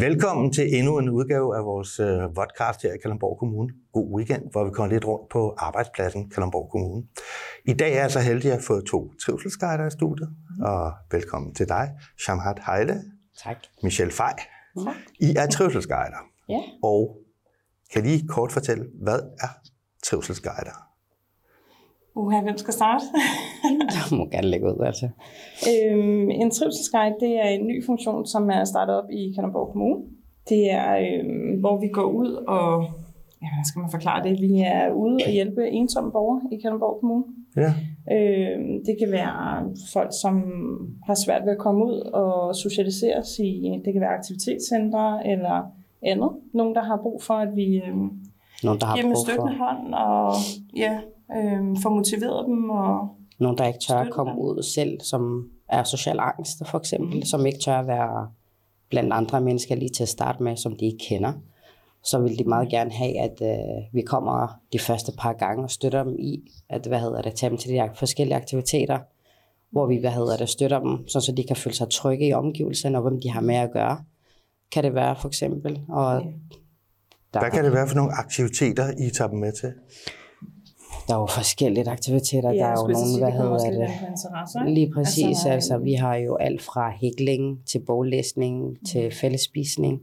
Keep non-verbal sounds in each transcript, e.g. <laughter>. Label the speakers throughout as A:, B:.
A: Velkommen til endnu en udgave af vores øh, podcast her i Kalamborg Kommune. God weekend, hvor vi kommer lidt rundt på arbejdspladsen Kalamborg Kommune. I dag er jeg så heldig at få to trivselsguider i studiet. Og velkommen til dig, Shamhat Heile.
B: Tak.
A: Michelle Fej. I er trivselsguider.
B: Ja.
A: Og kan I lige kort fortælle, hvad er trivselsguider?
C: Uha, hvem skal starte? <laughs>
B: Du må gerne lægge ud, altså.
C: øhm, en trivselsguide, det er en ny funktion, som er startet op i Kalundborg Kommune. Det er, øhm, hvor vi går ud og, ja, hvordan skal man forklare det? Vi er ude og hjælpe ensomme borgere i Kalundborg Kommune.
A: Ja.
C: Øhm, det kan være folk, som har svært ved at komme ud og socialiseres i, det kan være aktivitetscentre eller andet. Nogen, der har brug for, at vi øhm,
B: Nogen, der har
C: giver dem en
B: brug for,
C: hånd og ja, øhm, får motiveret dem og
B: nogen, der ikke tør at komme
C: dem.
B: ud selv, som er social angst, for eksempel,
C: Mhm.
B: som ikke tør at være blandt andre mennesker lige til at starte med, som de ikke kender. Så vil de meget gerne have, at øh, vi kommer de første par gange og støtter dem i, at hvad hedder det, tage dem til de forskellige aktiviteter, hvor vi hvad hedder det, støtter dem, sådan så de kan føle sig trygge i omgivelserne, og hvem de har med at gøre. Kan det være for eksempel. Og
C: Ja.
B: der,
A: Hvad kan det være for nogle aktiviteter, I tager dem med til?
B: Der er jo forskellige aktiviteter. der er jo nogle, hvad hedder det,
C: ikke?
B: Lige præcis.
C: Altså,
B: Altså, vi har jo alt fra hækling til boglæsning til fællesspisning.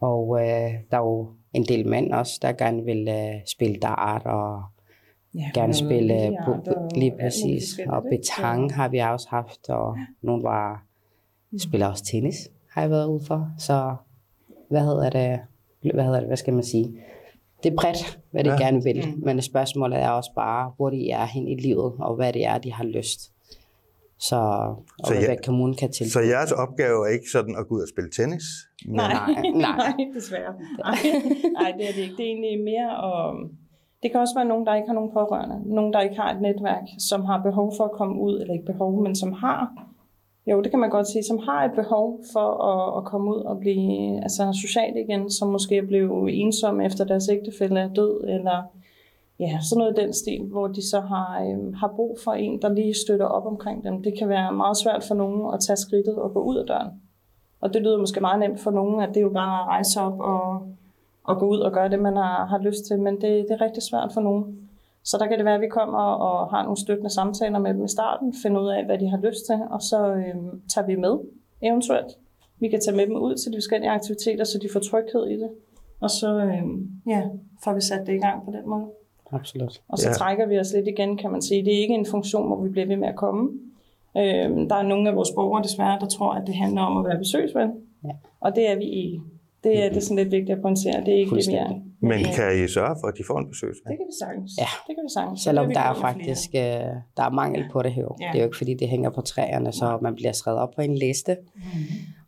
B: Og øh, der er jo en del mænd også, der gerne vil øh, spille dart og
C: ja,
B: gerne spille
C: billiard og
B: lige præcis. Og betang har vi også haft, og nogle var, spiller også tennis, har jeg været ude for. Så hvad hedder det, hvad hedder det, hvad skal man sige? Det er bredt, hvad de
A: Ja.
B: gerne vil, men spørgsmålet er også bare, hvor de er hen i livet, og hvad det er, de har lyst. Så, og
A: Så
B: hvad
A: ja,
B: kommunen kan tilbyde.
A: Så jeres opgave er ikke sådan at gå ud og spille tennis? Men,
C: Nej,
B: Nej, <laughs>
C: nej,
B: nej.
C: desværre. Nej, nej, det er det ikke. Det er egentlig mere om... Det kan også være nogen, der ikke har nogen pårørende. Nogen, der ikke har et netværk, som har behov for at komme ud, eller ikke behov, men som har, jo, det kan man godt sige, som har et behov for at, at komme ud og blive altså, social igen, som måske er blevet ensomme efter deres ægtefælle er død, eller ja, sådan noget i den stil, hvor de så har, øhm, har brug for en, der lige støtter op omkring dem. Det kan være meget svært for nogen at tage skridtet og gå ud af døren. Og det lyder måske meget nemt for nogen, at det er jo bare at rejse op og, og gå ud og gøre det, man har, har lyst til, men det, det er rigtig svært for nogen. Så der kan det være, at vi kommer og har nogle støttende samtaler med dem i starten, finder ud af, hvad de har lyst til, og så øhm, tager vi med eventuelt. Vi kan tage med dem ud til de forskellige aktiviteter, så de får tryghed i det. Og så øhm, ja, får vi sat det i gang på den måde.
B: Absolut.
C: Og så
A: Ja.
C: trækker vi os lidt igen, kan man sige. Det er ikke en funktion, hvor vi bliver ved med at komme. Øhm, der er nogle af vores borgere desværre, der tror, at det handler om at være besøgsven.
B: Ja.
C: Og det er vi ikke. Det er, det er sådan lidt vigtigt at pointere. Det er ikke det, vi er.
A: Men
C: Ja.
A: kan I sørge for, at de får en besøgsven?
C: Det kan vi sagtens.
B: Ja.
C: Det kan vi sagtens. Så
B: Selvom
C: vi
B: der er
C: med flere.
B: faktisk øh, der er mangel på det her.
C: Ja.
B: Det er jo ikke fordi, det hænger på træerne, så man bliver skrevet op på en liste.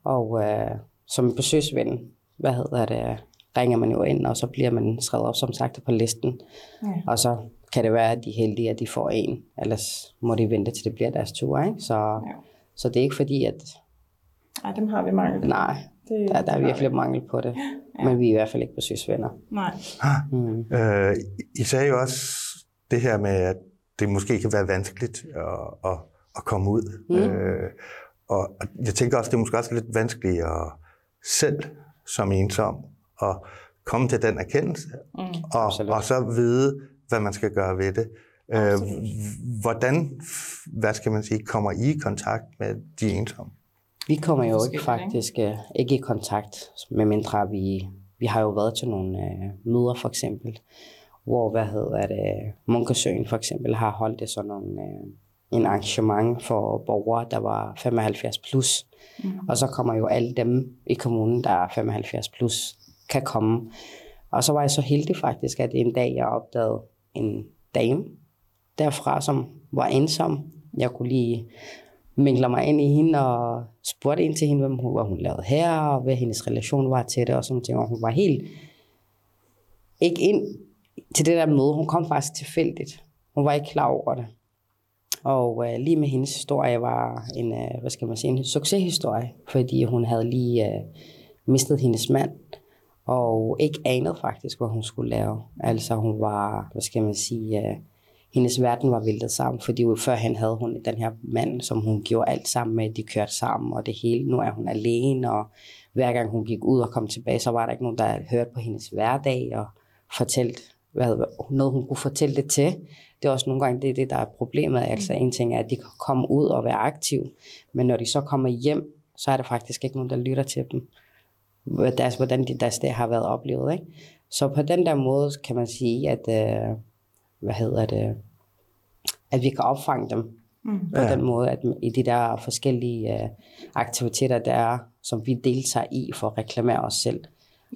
B: Og øh, som besøgsven, hvad hedder det, ringer man jo ind, og så bliver man skrevet op, som sagt, på listen.
C: Ja.
B: Og så kan det være, at de er heldige, at de får en. Ellers må de vente, til det bliver deres tur. Ikke? Så,
C: Ja.
B: så det er ikke fordi, at
C: Ej, dem har vi mangel på.
B: nej,
C: Det,
B: der, der er virkelig mangel på det. Men vi er i hvert fald ikke besøgsvenner.
C: Nej.
B: Mm.
A: Øh, I sagde jo også det her med, at det måske kan være vanskeligt at, at, at komme ud.
B: Mm.
A: Øh, og jeg tænker også, det er måske også lidt vanskeligt at selv som ensom at komme til den erkendelse,
C: Mm.
A: og,
B: Absolut.
A: og så vide, hvad man skal gøre ved det. Øh, hvordan, hvad skal man sige, kommer I i kontakt med de ensomme?
B: Vi kommer jo ikke faktisk øh, ikke i kontakt, med mindre vi, vi har jo været til nogle øh, møder for eksempel, hvor, hvad hedder det, Munkesøen for eksempel har holdt det sådan nogle, øh, en arrangement for borgere, der var 75 plus.
C: Mm.
B: Og så kommer jo alle dem i kommunen, der er 75 plus, kan komme. Og så var jeg så heldig faktisk, at en dag jeg opdagede en dame derfra, som var ensom. Jeg kunne lige mingle mig ind i hende og spurgte ind til hende, hvem hun, hvad hun lavede her, og hvad hendes relation var til det, og sådan ting. Og hun var helt ikke ind til det der møde. Hun kom faktisk tilfældigt. Hun var ikke klar over det. Og øh, lige med hendes historie var en, øh, hvad skal man sige, en succeshistorie, fordi hun havde lige øh, mistet hendes mand, og ikke anede faktisk, hvad hun skulle lave. Altså hun var, hvad skal man sige, øh, hendes verden var væltet sammen, fordi jo førhen havde hun den her mand, som hun gjorde alt sammen med, de kørte sammen og det hele. Nu er hun alene, og hver gang hun gik ud og kom tilbage, så var der ikke nogen, der hørte på hendes hverdag og fortalte hvad, noget, hun kunne fortælle det til. Det er også nogle gange det, det der er problemet. Altså en ting er, at de kan komme ud og være aktive, men når de så kommer hjem, så er der faktisk ikke nogen, der lytter til dem. Deres, hvordan de, deres dag har været oplevet. Ikke? Så på den der måde kan man sige, at, øh, hvad hedder det, at vi kan opfange dem mm. på ja. den måde, at i de der forskellige uh, aktiviteter, der er, som vi deltager i for at reklamere os selv.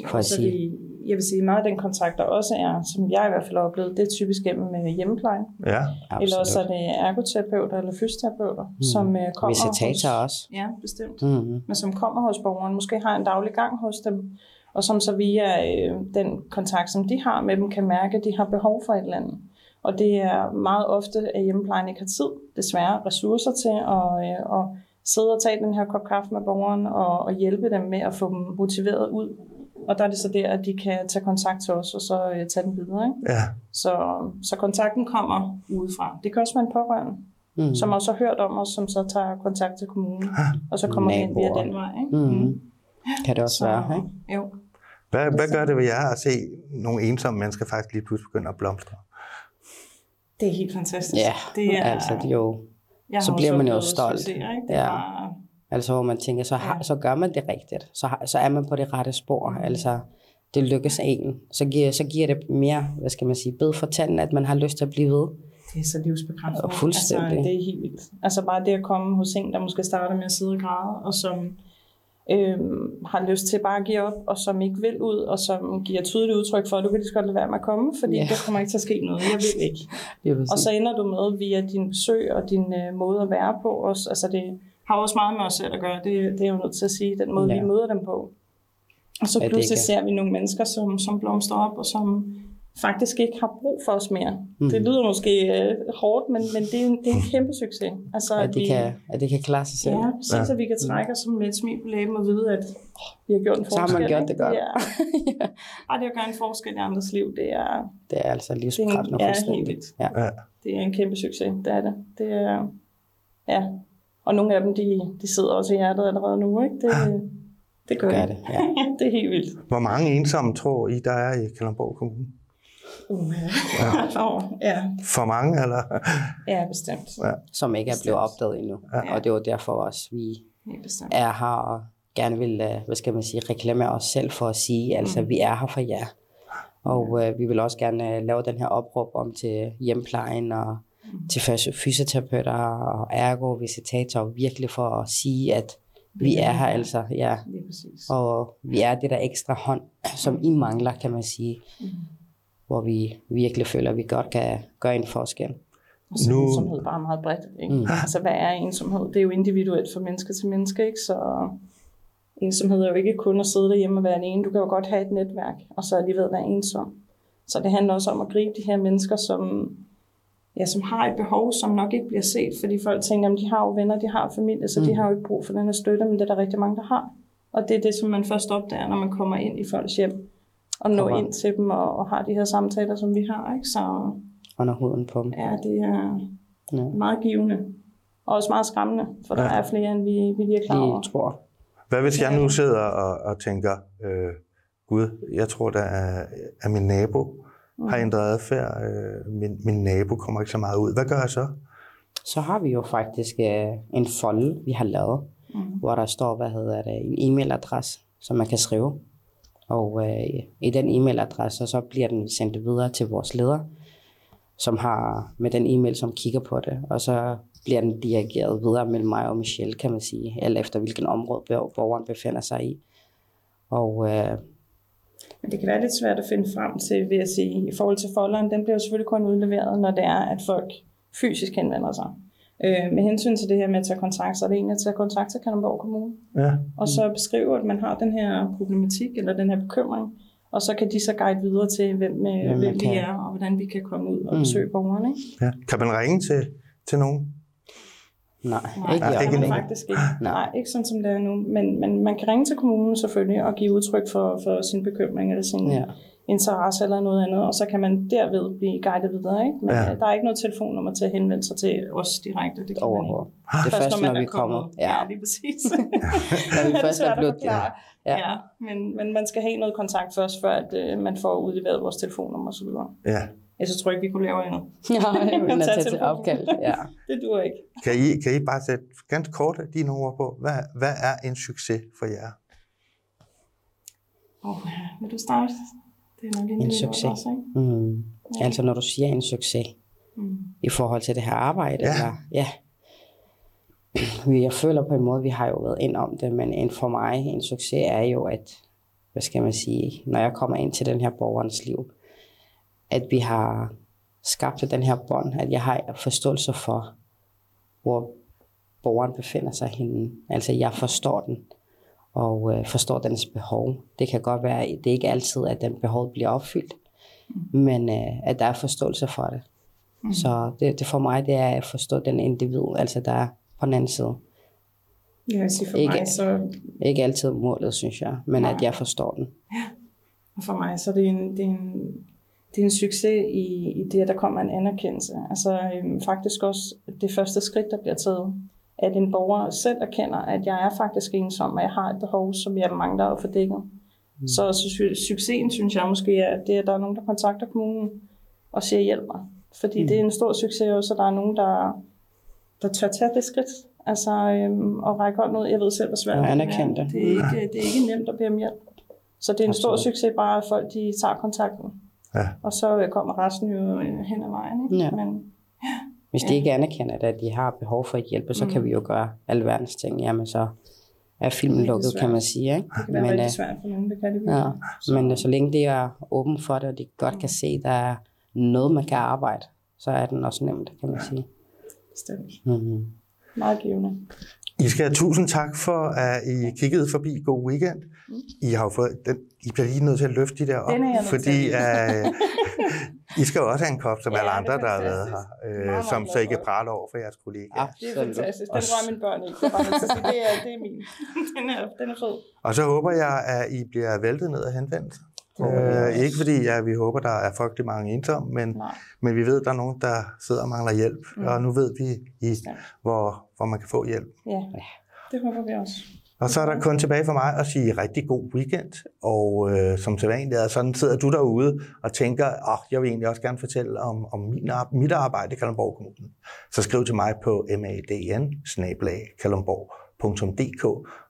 C: For at sige. Vi, jeg vil sige, meget af den kontakt, der også er, som jeg i hvert fald har oplevet, det er typisk gennem uh, hjemmeplejen.
A: Ja,
C: absolut. Eller også er det ergoterapeuter eller fysioterapeuter, mm. som uh, kommer
B: Visitator
C: hos,
B: også.
C: Ja, bestemt. Mm-hmm. Men som kommer hos borgeren, måske har en daglig gang hos dem, og som så via øh, den kontakt, som de har med dem, kan mærke, at de har behov for et eller andet. Og det er meget ofte, at hjemmeplejen ikke har tid, desværre, ressourcer til at, øh, at sidde og tage den her kop kaffe med borgeren og, og hjælpe dem med at få dem motiveret ud. Og der er det så der, at de kan tage kontakt til os og så øh, tage den videre. Ikke?
A: Ja.
C: Så, så kontakten kommer udefra. Det kan også være en pårørende, mm. som også har hørt om os, som så tager kontakt til kommunen, og så kommer vi ind via den vej. Ikke?
B: Mm. Mm. Kan det også så, være, ikke?
C: Jo.
A: Hvad, hvad gør det ved jer at se nogle ensomme mennesker faktisk lige pludselig begynde at blomstre?
C: Det er helt fantastisk.
B: Ja,
C: det er,
B: altså det er jo, så bliver man jo stolt.
C: Succes, ikke? Det
B: ja.
C: var,
B: Altså hvor man tænker, så, har,
C: Ja.
B: så gør man det rigtigt. Så, har, så er man på det rette spor. Altså det lykkes en. Så giver, så giver det mere, hvad skal man sige, bed for tanden, at man har lyst til at blive ved.
C: det er så livsbekræftende.
B: Og fuldstændig.
C: Altså, det er helt vildt. Altså bare det at komme hos en, der måske starter med at sidde og græde, og som øhm, har lyst til bare at give op, og som ikke vil ud, og som giver tydeligt udtryk for, at du kan lige så godt lade være med at komme, fordi
B: Ja.
C: yeah. der kommer ikke til at ske noget. Jeg vil ikke. <laughs>
B: Vil
C: Og så ender du med via din besøg og din øh, måde at være på også. Altså det har også meget med os selv at gøre. Det, det er jo nødt til at sige, den måde, ja.
B: Ja.
C: vi møder dem på. Og så
B: Ja,
C: pludselig
B: kan-
C: ser vi nogle mennesker, som, som blomstrer op, og som faktisk ikke har brug for os mere. Mm. Det lyder måske øh, hårdt, men, men det, er en, det er en kæmpe succes. Altså,
B: at, de kan, at de kan klare sig selv.
C: Ja, præcis,
A: Ja.
C: at vi kan trække os med et smil på læben og vide, at åh, vi har gjort en
B: Så har
C: forskel.
B: man gjort det godt.
C: Ja. <laughs> Ej, det at gøre en forskel i andres liv, det er,
B: Det er altså
C: det er,
B: livsbekræftende
C: en, ja, helt vildt.
B: Ja.
A: Ja.
C: Det er en kæmpe succes, det er det. Det er, ja. Og nogle af dem, de, de sidder også i hjertet allerede nu, ikke? Det, det gør,
B: Gør
C: de.
B: det, ja. <laughs>
C: det er helt vildt.
A: Hvor mange ensomme tror I, der er i Kalundborg Kommune?
C: Uh, ja. Ja.
A: For mange, eller?
C: ja, bestemt.
A: Ja.
B: Som ikke er blevet opdaget endnu.
A: Ja.
B: Og det var derfor også, vi
C: bestemt.
B: er her og gerne vil, øh, hvad skal man sige, reklamere os selv for at sige, altså
C: Mm.
B: vi er her for jer. Og øh, vi vil også gerne øh, lave den her opråb om til hjemplejen og
C: Mm.
B: til fys- fysioterapeuter og ergo visitatorer, virkelig for at sige, at vi er her altså, ja. Og vi er det der ekstra hånd, som I mangler, kan man sige.
C: Mm.
B: Hvor vi virkelig føler, at vi godt kan gøre en forskel.
C: Og så
A: Nu-
C: ensomhed bare meget bredt. Ikke?
B: Mm.
C: Altså, hvad er ensomhed? Det er jo individuelt fra menneske til menneske, ikke? Så ensomhed er jo ikke kun at sidde derhjemme og være alene. Du kan jo godt have et netværk, og så alligevel være ensom. Så det handler også om at gribe de her mennesker, som, ja, som har et behov, som nok ikke bliver set, fordi folk tænker, at de har jo venner, de har familie, så mm. de har jo ikke brug for den her støtte, men det er der rigtig mange, der har. Og det er det, som man først opdager, når man kommer ind i folks hjem, og når
B: Kommer.
C: ind til dem og, og har de her samtaler, som vi har. Ikke? Så
B: Under huden på dem.
C: ja, det er,
B: Ja.
C: meget givende. Og også meget skræmmende, for der
A: Ja.
C: er flere, end vi, vi lige er klar over.
B: Tror.
A: Hvad hvis jeg nu sidder og, og tænker, øh, Gud, jeg tror, der er, at min nabo har ændret adfærd. Øh, min, min nabo kommer ikke så meget ud. Hvad gør jeg så?
B: Så har vi jo faktisk øh, en folde, vi har lavet,
C: Mm.
B: hvor der står, hvad hedder det, en e-mailadresse, som man kan skrive. Og øh, i den e-mailadresse, så bliver den sendt videre til vores leder, som har med den e-mail, som kigger på det. Og så bliver den dirigeret videre mellem mig og Michelle, kan man sige, alt efter hvilken område borgeren befinder sig i. Og øh,
C: Men det kan være lidt svært at finde frem til, vil jeg sige, i forhold til folderen. Den bliver jo selvfølgelig kun udleveret, når det er, at folk fysisk henvender sig. Øh, med hensyn til det her med at tage kontakt, så er det egentlig at tage kontakt til Kalundborg Kommune.
A: Ja.
C: Og så beskrive, at man har den her problematik, eller den her bekymring. Og så kan de så guide videre til, hvem, øh,
B: man
C: hvem vi
B: kan.
C: er, og hvordan vi kan komme ud og
B: Mm.
C: besøge borgerne. Ikke?
A: ja. Kan man ringe til, til nogen?
B: nej,
C: Nej,
B: ikke
C: det kan man faktisk ikke.
B: Nej.
C: Nej. ikke sådan som det er nu. Men, men man kan ringe til kommunen selvfølgelig og give udtryk for, for sin bekymring eller sin,
B: Ja.
C: Ja. interesse eller noget andet, og så kan man derved blive guidet videre. Ikke? Men
A: Ja.
C: ja. der er ikke noget telefonnummer til at henvende sig til os direkte. Det kan man
B: Overhovedet.
C: ikke.
B: Det er først,
C: man
B: når vi
C: er
B: kommer.
C: kommet.
B: Ja,
C: Ja, lige præcis. <laughs>
B: når vi
C: Det <laughs>
B: først er
C: at
B: blevet...
C: forklare.
B: Ja.
C: Ja, men, men man skal have noget kontakt først, før at, øh, man får udleveret vores telefonnummer osv.
A: Ja.
C: Jeg så tror ikke, vi kunne lave andet.
B: Ja, jeg vil
C: Tage
B: til opkald. Ja. <laughs>
C: Det duer ikke.
A: Kan I, kan I bare sætte ganske kort dine ord på, hvad, hvad er en succes for jer?
C: Oh, vil du starte? Det er nok en,
B: succes.
C: Også, ikke?
B: Mm. Altså når du siger en succes
C: Mm.
B: i forhold til det her arbejde.
A: Ja.
B: Eller, ja. <clears throat> Jeg føler på en måde, vi har jo været ind om det, men en for mig en succes er jo, at, hvad skal man sige, når jeg kommer ind til den her borgerens liv, at vi har skabt den her bånd, at jeg har forståelse for, hvor borgeren befinder sig henne. Altså jeg forstår den, og øh, forstår dens behov. Det kan godt være, at det ikke altid, at den behov bliver opfyldt, men øh, at der er forståelse for det. Mm. Så det, det for mig, det er at forstå den individ, altså der er på den anden side.
C: Vil sige for
B: Ikke-
C: mig, så
B: Ikke altid målet, synes jeg, men at jeg forstår den.
C: Og for mig så er det en, det er en, det er en succes i, i det, at der kommer en anerkendelse. Altså øhm, faktisk også det første skridt, der bliver taget. At en borger selv erkender, at jeg er faktisk ensom, og jeg har et behov, som jeg mangler at få dækket. Mm. Så, så su- succesen, synes jeg måske, er, at det, at der er nogen, der kontakter kommunen og siger hjælp mig. Fordi mm. det er en stor succes også, at der er nogen, der, der tør tage det skridt. Altså øhm, og række hånden ud. Jeg ved selv, hvor svært det er.
B: det.
C: Det er, ikke, det er ikke nemt at bede om hjælp. Så det er en stor
B: Absolut.
C: succes bare, at folk de tager kontakten.
A: Ja.
C: Og så øh, kommer resten jo øh, hen ad vejen. Ikke?
B: Ja.
C: Men,
B: Hvis de ikke anerkender, at de har behov for hjælp, så kan vi jo gøre alverdens ting. Jamen så er filmen
C: Det
B: lukket, kan man sige. Ikke?
C: det kan være
B: Men,
C: rigtig
B: øh,
C: svært for nogen, det kan det
B: Ja, men så længe det er åben for det, og de godt kan se, at der er noget, man kan arbejde, så er den også nemt, kan man sige.
C: Bestemt.
B: Mm-hmm.
C: Meget givende.
A: I skal have tusind tak for, at I kiggede forbi. God weekend. I har jo fået, den, I bliver lige nødt til at løfte de der op,
C: Den er jeg
A: fordi uh, <laughs> I skal jo også have en kop, som
C: Ja,
A: alle
C: er
A: andre, der har været her, øh,
C: Meget,
A: som så I kan
C: glad for.
A: prale over for jeres kollegaer.
C: Det er fantastisk.
A: Og
C: Den rører mine børn i. Det er, det er, det er min. <laughs> Den er, den er fed.
A: Og så håber jeg, at I bliver væltet ned af henvendelser. Øh, ikke fordi ja, vi håber, der er frygtelig mange ensomme, men,
C: Nej.
A: men vi ved, at der er nogen, der sidder og mangler hjælp. Mm. Og nu ved vi, I,
C: Ja.
A: hvor, hvor man kan få hjælp.
C: Ja, det håber vi også.
A: Og så er der kun tilbage for mig at sige rigtig god weekend. Og øh, som sædvanligt er sådan, sidder du derude og tænker, oh, jeg vil egentlig også gerne fortælle om, om min, mit arbejde i Kalundborg Kommune. Så skriv til mig på madn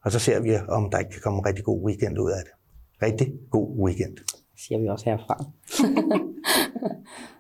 A: og så ser vi, om der ikke kan komme en rigtig god weekend ud af det. Rigtig god weekend.
B: Siger vi også herfra. <laughs>